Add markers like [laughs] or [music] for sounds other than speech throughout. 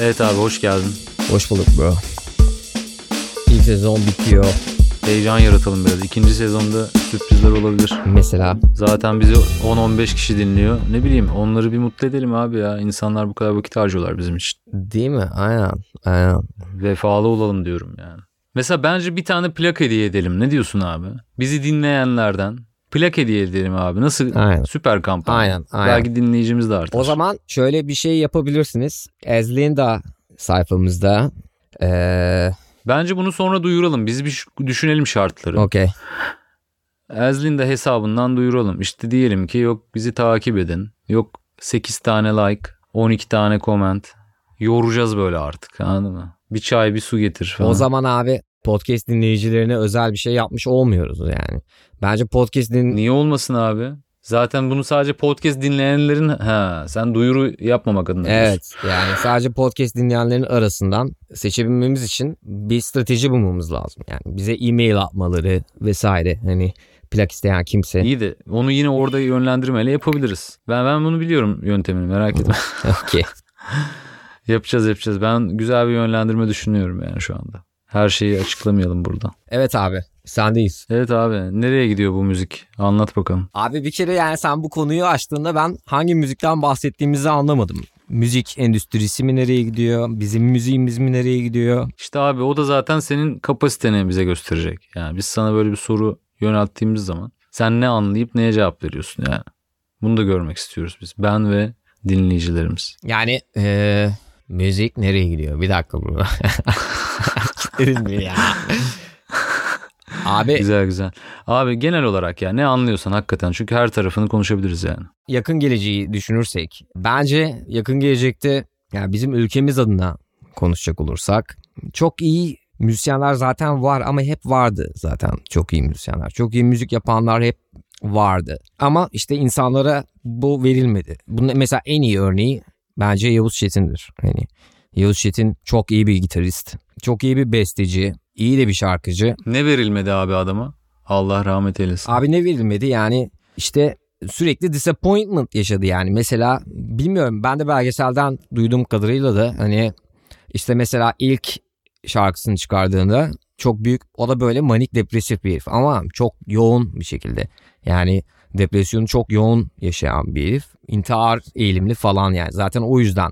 Evet abi hoş geldin. Hoş bulduk bro. İlk sezon bitiyor. Heyecan yaratalım biraz. İkinci sezonda sürprizler olabilir. Mesela Zaten bizi 10-15 kişi dinliyor. Ne bileyim onları bir mutlu edelim abi ya. İnsanlar bu kadar vakit harcıyorlar bizim için. değil mi? Aynen. Aynen. Vefalı olalım diyorum yani. Mesela bence bir tane plak hediye edelim. Ne diyorsun abi? Bizi dinleyenlerden plak hediye edelim abi. Nasıl? Aynen. Süper kampanya. Aynen. aynen. Belki dinleyicimiz de artar. O zaman şöyle bir şey yapabilirsiniz. Ezlinda sayfamızda. Ee, Bence bunu sonra duyuralım. Biz bir düşünelim şartları. Okey. Ezlin'de hesabından duyuralım. İşte diyelim ki yok bizi takip edin. Yok 8 tane like, 12 tane comment. Yoracağız böyle artık anladın mı? Bir çay bir su getir falan. O zaman abi podcast dinleyicilerine özel bir şey yapmış olmuyoruz yani. Bence podcast din... Niye olmasın abi? Zaten bunu sadece podcast dinleyenlerin ha sen duyuru yapmamak adına. Evet yani sadece podcast dinleyenlerin arasından seçebilmemiz için bir strateji bulmamız lazım. Yani bize e-mail atmaları vesaire hani plak isteyen kimse. İyi de onu yine orada yönlendirmeyle yapabiliriz. Ben ben bunu biliyorum yöntemini merak etme. [laughs] Okey. [laughs] yapacağız yapacağız. Ben güzel bir yönlendirme düşünüyorum yani şu anda. Her şeyi açıklamayalım burada. Evet abi sendeyiz. Evet abi nereye gidiyor bu müzik? Anlat bakalım. Abi bir kere yani sen bu konuyu açtığında ben hangi müzikten bahsettiğimizi anlamadım. Müzik endüstrisi mi nereye gidiyor? Bizim müziğimiz mi nereye gidiyor? İşte abi o da zaten senin kapasiteni bize gösterecek. Yani biz sana böyle bir soru yönelttiğimiz zaman sen ne anlayıp neye cevap veriyorsun yani. Bunu da görmek istiyoruz biz. Ben ve dinleyicilerimiz. Yani eee, müzik nereye gidiyor? Bir dakika bro. [laughs] [laughs] Mi ya? Abi Güzel güzel. Abi genel olarak ya ne anlıyorsan hakikaten çünkü her tarafını konuşabiliriz yani. yakın geleceği düşünürsek bence yakın gelecekte yani bizim ülkemiz adına konuşacak olursak çok iyi müzisyenler zaten var ama hep vardı zaten çok iyi müzisyenler. Çok iyi müzik yapanlar hep vardı. Ama işte insanlara bu verilmedi. Bunun mesela en iyi örneği bence Yavuz Çetin'dir. Hani Yavuz Çetin çok iyi bir gitarist, çok iyi bir besteci, iyi de bir şarkıcı. Ne verilmedi abi adama? Allah rahmet eylesin. Abi ne verilmedi yani işte sürekli disappointment yaşadı yani. Mesela bilmiyorum ben de belgeselden duyduğum kadarıyla da hani işte mesela ilk şarkısını çıkardığında çok büyük o da böyle manik depresif bir herif ama çok yoğun bir şekilde. Yani depresyonu çok yoğun yaşayan bir herif. İntihar eğilimli falan yani. Zaten o yüzden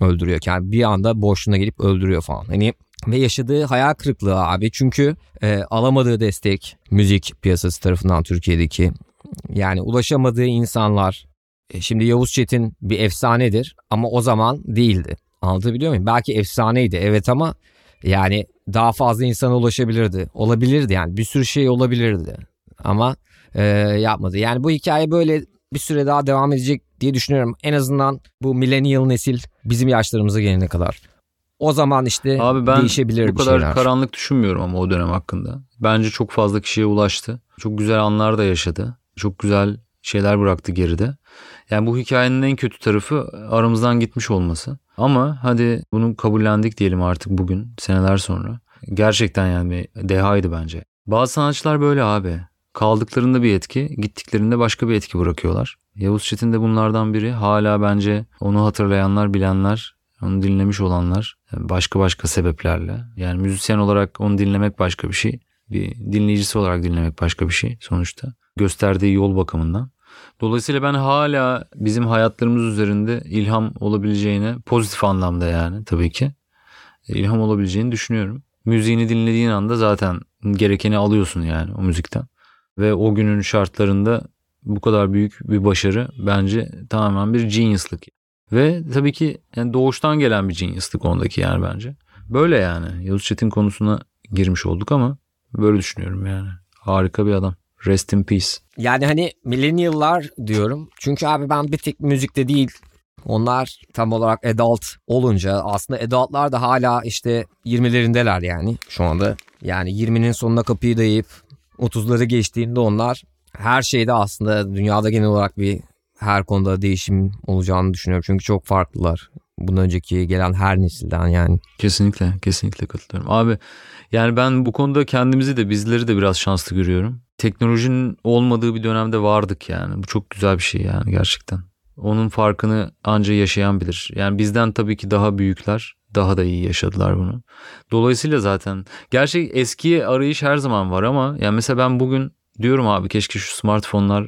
öldürüyor. Yani bir anda boşluğuna gelip öldürüyor falan. Hani ve yaşadığı hayal kırıklığı abi. Çünkü e, alamadığı destek müzik piyasası tarafından Türkiye'deki yani ulaşamadığı insanlar. E, şimdi Yavuz Çetin bir efsanedir ama o zaman değildi. Anlatabiliyor muyum? Belki efsaneydi evet ama yani daha fazla insana ulaşabilirdi. Olabilirdi yani bir sürü şey olabilirdi. Ama e, yapmadı. Yani bu hikaye böyle bir süre daha devam edecek diye düşünüyorum. En azından bu millennial nesil bizim yaşlarımıza gelene kadar. O zaman işte Abi ben değişebilir bu bir kadar şeyler. karanlık düşünmüyorum ama o dönem hakkında. Bence çok fazla kişiye ulaştı. Çok güzel anlar da yaşadı. Çok güzel şeyler bıraktı geride. Yani bu hikayenin en kötü tarafı aramızdan gitmiş olması. Ama hadi bunu kabullendik diyelim artık bugün seneler sonra. Gerçekten yani dehaydı bence. Bazı sanatçılar böyle abi. Kaldıklarında bir etki, gittiklerinde başka bir etki bırakıyorlar. Yavuz Çetin de bunlardan biri. Hala bence onu hatırlayanlar, bilenler, onu dinlemiş olanlar başka başka sebeplerle. Yani müzisyen olarak onu dinlemek başka bir şey. Bir dinleyicisi olarak dinlemek başka bir şey sonuçta. Gösterdiği yol bakımından. Dolayısıyla ben hala bizim hayatlarımız üzerinde ilham olabileceğine pozitif anlamda yani tabii ki ilham olabileceğini düşünüyorum. Müziğini dinlediğin anda zaten gerekeni alıyorsun yani o müzikten. Ve o günün şartlarında bu kadar büyük bir başarı bence tamamen bir geniuslık. Ve tabii ki yani doğuştan gelen bir geniuslık ondaki yani bence. Böyle yani Yavuz Çetin konusuna girmiş olduk ama böyle düşünüyorum yani. Harika bir adam. Rest in peace. Yani hani millennial'lar diyorum. Çünkü abi ben bir tek müzikte değil. Onlar tam olarak adult olunca aslında adultlar da hala işte 20'lerindeler yani şu anda. Yani 20'nin sonuna kapıyı dayayıp 30'ları geçtiğinde onlar her şeyde aslında dünyada genel olarak bir her konuda değişim olacağını düşünüyorum. Çünkü çok farklılar. Bundan önceki gelen her nesilden yani. Kesinlikle, kesinlikle katılıyorum. Abi yani ben bu konuda kendimizi de bizleri de biraz şanslı görüyorum. Teknolojinin olmadığı bir dönemde vardık yani. Bu çok güzel bir şey yani gerçekten. Onun farkını anca yaşayan bilir. Yani bizden tabii ki daha büyükler daha da iyi yaşadılar bunu. Dolayısıyla zaten gerçek eski arayış her zaman var ama yani mesela ben bugün diyorum abi keşke şu smartfonlar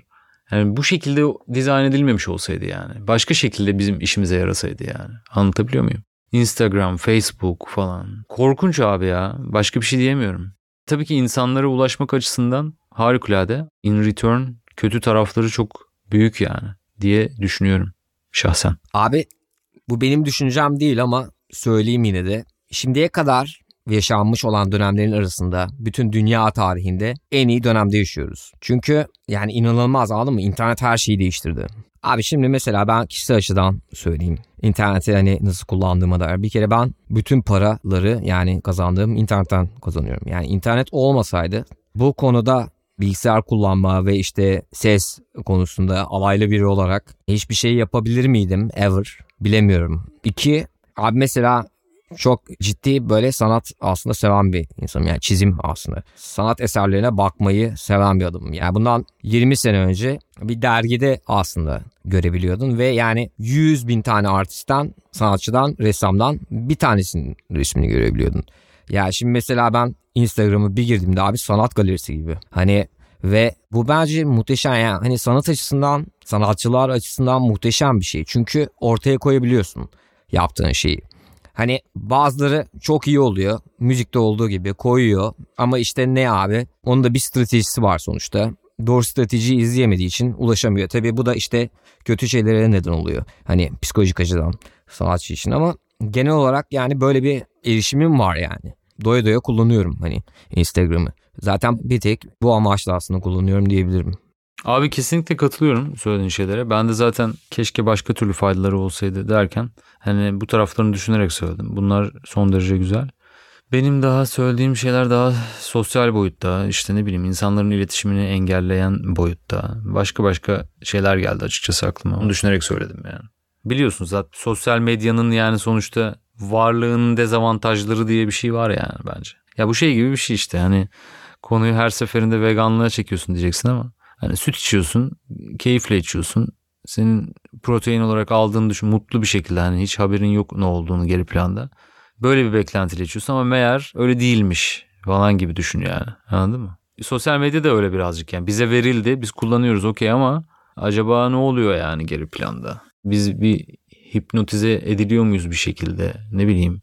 yani bu şekilde dizayn edilmemiş olsaydı yani. Başka şekilde bizim işimize yarasaydı yani. Anlatabiliyor muyum? Instagram, Facebook falan. Korkunç abi ya. Başka bir şey diyemiyorum. Tabii ki insanlara ulaşmak açısından harikulade. In return kötü tarafları çok büyük yani diye düşünüyorum şahsen. Abi bu benim düşüncem değil ama söyleyeyim yine de. Şimdiye kadar yaşanmış olan dönemlerin arasında bütün dünya tarihinde en iyi dönemde yaşıyoruz. Çünkü yani inanılmaz anladın mı? İnternet her şeyi değiştirdi. Abi şimdi mesela ben kişisel açıdan söyleyeyim. İnterneti hani nasıl kullandığıma dair. Bir kere ben bütün paraları yani kazandığım internetten kazanıyorum. Yani internet olmasaydı bu konuda bilgisayar kullanma ve işte ses konusunda alaylı biri olarak hiçbir şey yapabilir miydim ever bilemiyorum. İki, abi mesela çok ciddi böyle sanat aslında seven bir insanım. Yani çizim aslında. Sanat eserlerine bakmayı seven bir adamım. Yani bundan 20 sene önce bir dergide aslında görebiliyordun ve yani 100 bin tane artistten, sanatçıdan, ressamdan bir tanesinin resmini görebiliyordun. Ya şimdi mesela ben Instagram'ı bir girdiğimde abi sanat galerisi gibi. Hani ve bu bence muhteşem yani hani sanat açısından, sanatçılar açısından muhteşem bir şey. Çünkü ortaya koyabiliyorsun yaptığın şeyi. Hani bazıları çok iyi oluyor. Müzikte olduğu gibi koyuyor. Ama işte ne abi? Onun da bir stratejisi var sonuçta. Doğru stratejiyi izleyemediği için ulaşamıyor. Tabii bu da işte kötü şeylere neden oluyor. Hani psikolojik açıdan sanatçı için ama genel olarak yani böyle bir erişimim var yani. Doya doya kullanıyorum hani Instagram'ı. Zaten bir tek bu amaçla aslında kullanıyorum diyebilirim. Abi kesinlikle katılıyorum söylediğin şeylere. Ben de zaten keşke başka türlü faydaları olsaydı derken hani bu taraflarını düşünerek söyledim. Bunlar son derece güzel. Benim daha söylediğim şeyler daha sosyal boyutta işte ne bileyim insanların iletişimini engelleyen boyutta. Başka başka şeyler geldi açıkçası aklıma. Onu düşünerek söyledim yani. Biliyorsunuz zaten sosyal medyanın yani sonuçta varlığının dezavantajları diye bir şey var yani bence. Ya bu şey gibi bir şey işte hani konuyu her seferinde veganlığa çekiyorsun diyeceksin ama Hani süt içiyorsun, keyifle içiyorsun. Senin protein olarak aldığını düşün mutlu bir şekilde hani hiç haberin yok ne olduğunu geri planda. Böyle bir beklentiyle içiyorsun ama meğer öyle değilmiş falan gibi düşün yani. Anladın mı? Sosyal medya da öyle birazcık yani. Bize verildi, biz kullanıyoruz okey ama acaba ne oluyor yani geri planda? Biz bir hipnotize ediliyor muyuz bir şekilde? Ne bileyim.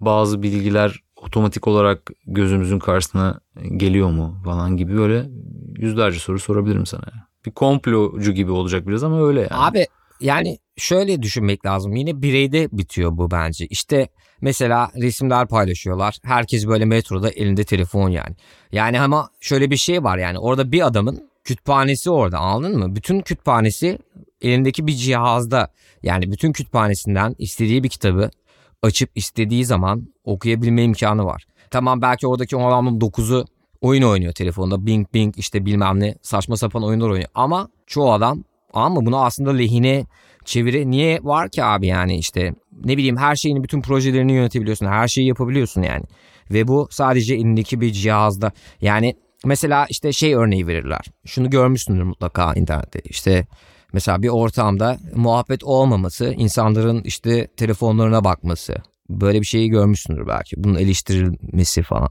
Bazı bilgiler otomatik olarak gözümüzün karşısına geliyor mu falan gibi böyle yüzlerce soru sorabilirim sana. Bir komplocu gibi olacak biraz ama öyle yani. Abi yani şöyle düşünmek lazım. Yine bireyde bitiyor bu bence. İşte mesela resimler paylaşıyorlar. Herkes böyle metroda elinde telefon yani. Yani ama şöyle bir şey var yani orada bir adamın kütüphanesi orada anladın mı? Bütün kütüphanesi elindeki bir cihazda. Yani bütün kütüphanesinden istediği bir kitabı açıp istediği zaman okuyabilme imkanı var. Tamam belki oradaki o adamın 9'u oyun oynuyor telefonda. Bing bing işte bilmem ne saçma sapan oyunlar oynuyor. Ama çoğu adam ama bunu aslında lehine çeviri niye var ki abi yani işte ne bileyim her şeyini bütün projelerini yönetebiliyorsun. Her şeyi yapabiliyorsun yani. Ve bu sadece elindeki bir cihazda. Yani mesela işte şey örneği verirler. Şunu görmüşsündür mutlaka internette. İşte mesela bir ortamda muhabbet olmaması, insanların işte telefonlarına bakması. Böyle bir şeyi görmüşsündür belki. Bunun eleştirilmesi falan.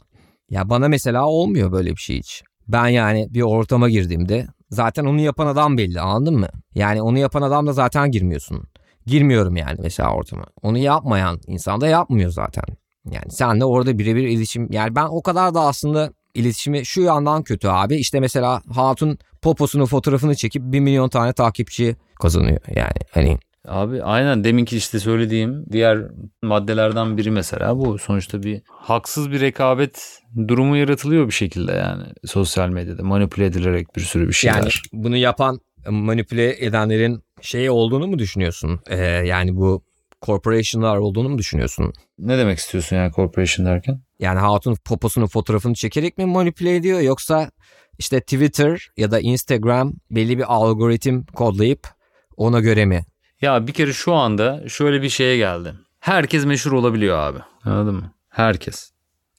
Ya bana mesela olmuyor böyle bir şey hiç. Ben yani bir ortama girdiğimde zaten onu yapan adam belli anladın mı? Yani onu yapan adam da zaten girmiyorsun. Girmiyorum yani mesela ortama. Onu yapmayan insan da yapmıyor zaten. Yani sen de orada birebir iletişim yani ben o kadar da aslında iletişimi şu yandan kötü abi. İşte mesela Hatun poposunu fotoğrafını çekip bir milyon tane takipçi kazanıyor. Yani hani Abi aynen deminki işte söylediğim diğer maddelerden biri mesela bu. Sonuçta bir haksız bir rekabet durumu yaratılıyor bir şekilde yani sosyal medyada manipüle edilerek bir sürü bir şeyler. Yani bunu yapan manipüle edenlerin şey olduğunu mu düşünüyorsun? Ee, yani bu corporation'lar olduğunu mu düşünüyorsun? Ne demek istiyorsun yani corporation derken? Yani hatun poposunun fotoğrafını çekerek mi manipüle ediyor yoksa işte Twitter ya da Instagram belli bir algoritm kodlayıp ona göre mi ya bir kere şu anda şöyle bir şeye geldi. Herkes meşhur olabiliyor abi. Anladın mı? Herkes.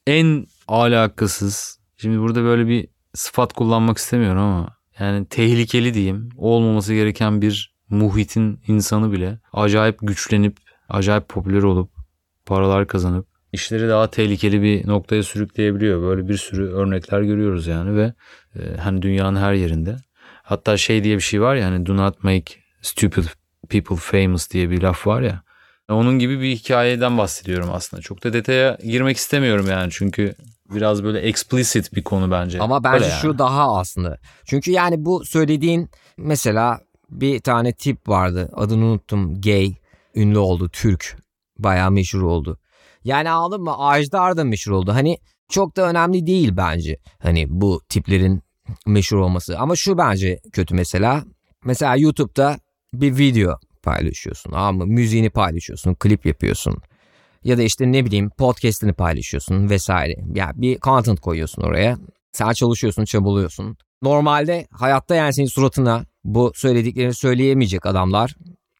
En alakasız. Şimdi burada böyle bir sıfat kullanmak istemiyorum ama yani tehlikeli diyeyim. Olmaması gereken bir muhitin insanı bile acayip güçlenip acayip popüler olup paralar kazanıp işleri daha tehlikeli bir noktaya sürükleyebiliyor. Böyle bir sürü örnekler görüyoruz yani ve e, hani dünyanın her yerinde. Hatta şey diye bir şey var ya hani do not make stupid people famous diye bir laf var ya. Onun gibi bir hikayeden bahsediyorum aslında. Çok da detaya girmek istemiyorum yani çünkü biraz böyle explicit bir konu bence. Ama bence yani. şu daha aslında. Çünkü yani bu söylediğin mesela bir tane tip vardı. Adını unuttum. Gay. Ünlü oldu. Türk. Bayağı meşhur oldu. Yani anladın mı? Ajdar da meşhur oldu. Hani çok da önemli değil bence. Hani bu tiplerin meşhur olması. Ama şu bence kötü mesela. Mesela YouTube'da bir video paylaşıyorsun. Ama müziğini paylaşıyorsun, klip yapıyorsun. Ya da işte ne bileyim podcast'ini paylaşıyorsun vesaire. Ya yani bir content koyuyorsun oraya. Sen çalışıyorsun, çabalıyorsun. Normalde hayatta yani senin suratına bu söylediklerini söyleyemeyecek adamlar.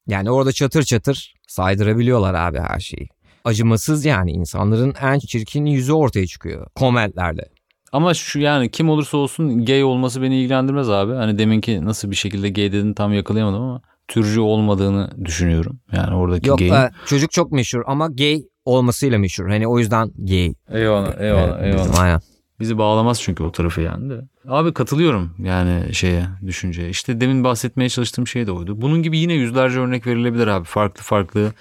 Yani orada çatır çatır saydırabiliyorlar abi her şeyi. Acımasız yani insanların en çirkin yüzü ortaya çıkıyor komentlerde. Ama şu yani kim olursa olsun gay olması beni ilgilendirmez abi. Hani deminki nasıl bir şekilde gay dedin tam yakalayamadım ama türcü olmadığını düşünüyorum. Yani oradaki Yok, gay. Yok çocuk çok meşhur ama gay olmasıyla meşhur. Hani o yüzden gay. Eyvallah eyvallah evet, eyvallah. Aynen. Bizi bağlamaz çünkü o tarafı yani de. Abi katılıyorum yani şeye düşünceye. İşte demin bahsetmeye çalıştığım şey de oydu. Bunun gibi yine yüzlerce örnek verilebilir abi. Farklı farklı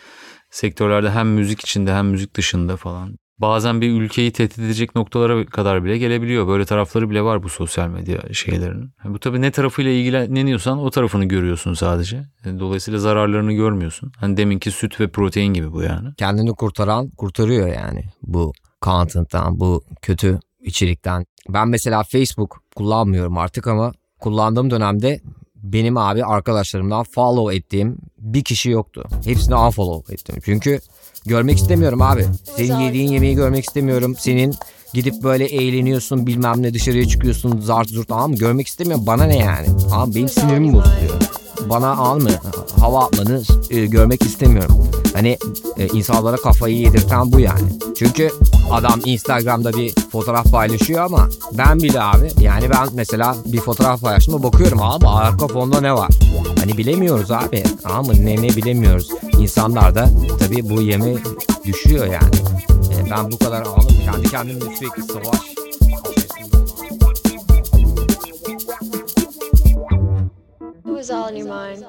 sektörlerde hem müzik içinde hem müzik dışında falan bazen bir ülkeyi tehdit edecek noktalara kadar bile gelebiliyor. Böyle tarafları bile var bu sosyal medya şeylerinin. Bu tabii ne tarafıyla ilgileniyorsan o tarafını görüyorsun sadece. Dolayısıyla zararlarını görmüyorsun. Hani deminki süt ve protein gibi bu yani. Kendini kurtaran kurtarıyor yani bu content'tan, bu kötü içerikten. Ben mesela Facebook kullanmıyorum artık ama kullandığım dönemde benim abi arkadaşlarımdan follow ettiğim bir kişi yoktu. Hepsini unfollow ettim. Çünkü görmek istemiyorum abi. Senin yediğin yemeği görmek istemiyorum. Senin gidip böyle eğleniyorsun bilmem ne dışarıya çıkıyorsun zart zurt ama görmek istemiyorum. Bana ne yani? Ama benim sinirim bozuluyor bana alma hava atmanı e, görmek istemiyorum. Hani e, insanlara kafayı yedirten bu yani. Çünkü adam Instagram'da bir fotoğraf paylaşıyor ama ben bile abi yani ben mesela bir fotoğraf paylaştığımda bakıyorum abi arka fonda ne var? Hani bilemiyoruz abi ama ne ne bilemiyoruz. İnsanlar da tabii bu yeme düşüyor yani. E, ben bu kadar anladım kendi kendimle sürekli savaş was all in your mind.